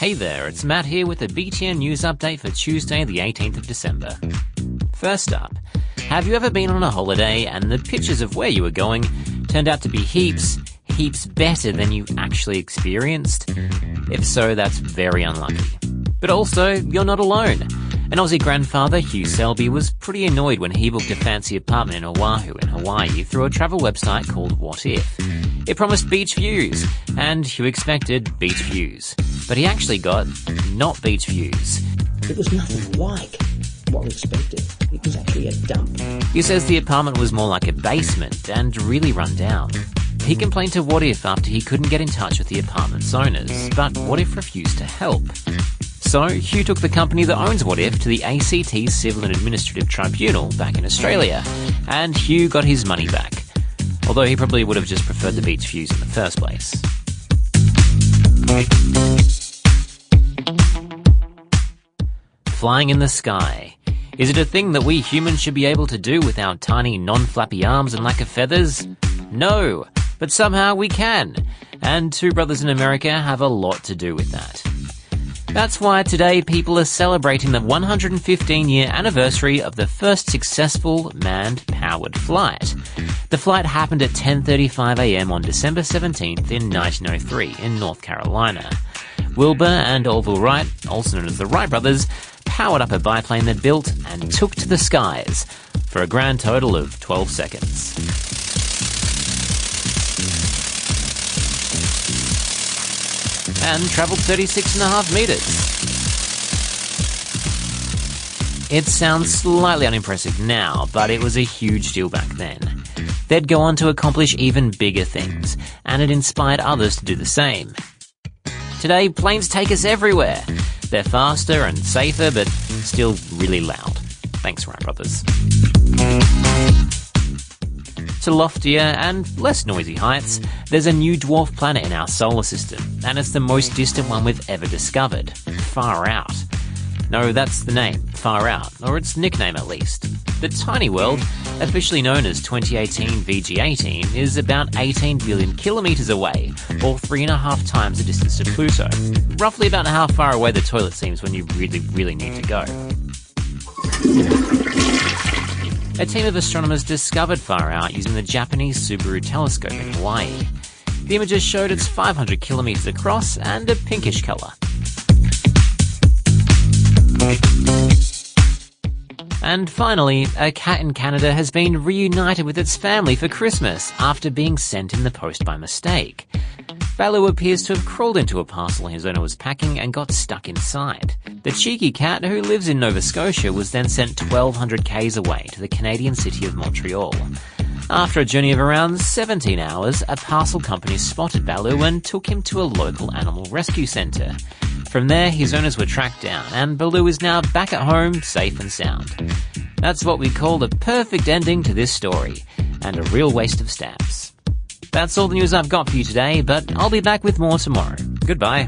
Hey there, it's Matt here with a BTN news update for Tuesday, the 18th of December. First up, have you ever been on a holiday and the pictures of where you were going turned out to be heaps, heaps better than you actually experienced? If so, that's very unlucky. But also, you're not alone. An Aussie grandfather, Hugh Selby, was pretty annoyed when he booked a fancy apartment in Oahu in Hawaii through a travel website called Wotif. It promised beach views, and Hugh expected beach views. But he actually got not beach views. It was nothing like what we expected. It was actually a dump. He says the apartment was more like a basement and really run down. He complained to Wotif after he couldn't get in touch with the apartment's owners, but Wotif refused to help. So, Hugh took the company that owns Wotif to the ACT Civil and Administrative Tribunal back in Australia, and Hugh got his money back. Although he probably would have just preferred the beach views in the first place. Flying in the sky. Is it a thing that we humans should be able to do with our tiny non-flappy arms and lack of feathers? No, but somehow we can. And Two Brothers in America have a lot to do with that. That's why today people are celebrating the 115 year anniversary of the first successful manned powered flight. The flight happened at 10.35am on December 17th in 1903 in North Carolina. Wilbur and Orville Wright, also known as the Wright brothers, powered up a biplane they'd built and took to the skies for a grand total of 12 seconds. and travelled 36 and a half metres. It sounds slightly unimpressive now, but it was a huge deal back then. They'd go on to accomplish even bigger things, and it inspired others to do the same. Today, planes take us everywhere. They're faster and safer, but still really loud. Thanks, Wright Brothers. To loftier and less noisy heights, there's a new dwarf planet in our solar system, and it's the most distant one we've ever discovered. Far Out. No, that's the name, Far Out, or its nickname at least. The tiny world, officially known as 2018 VG18, is about 18 billion kilometres away, or three and a half times the distance to Pluto. Roughly about how far away the toilet seems when you really, really need to go. A team of astronomers discovered Far Out using the Japanese Subaru telescope in Hawaii. The images showed it's 500 kilometres across and a pinkish colour. And finally, a cat in Canada has been reunited with its family for Christmas after being sent in the post by mistake. Baloo appears to have crawled into a parcel his owner was packing and got stuck inside. The cheeky cat, who lives in Nova Scotia, was then sent 1200 k's away to the Canadian city of Montreal. After a journey of around 17 hours, a parcel company spotted Baloo and took him to a local animal rescue centre. From there, his owners were tracked down, and Baloo is now back at home, safe and sound. That's what we call the perfect ending to this story, and a real waste of stamps. That's all the news I've got for you today, but I'll be back with more tomorrow. Goodbye.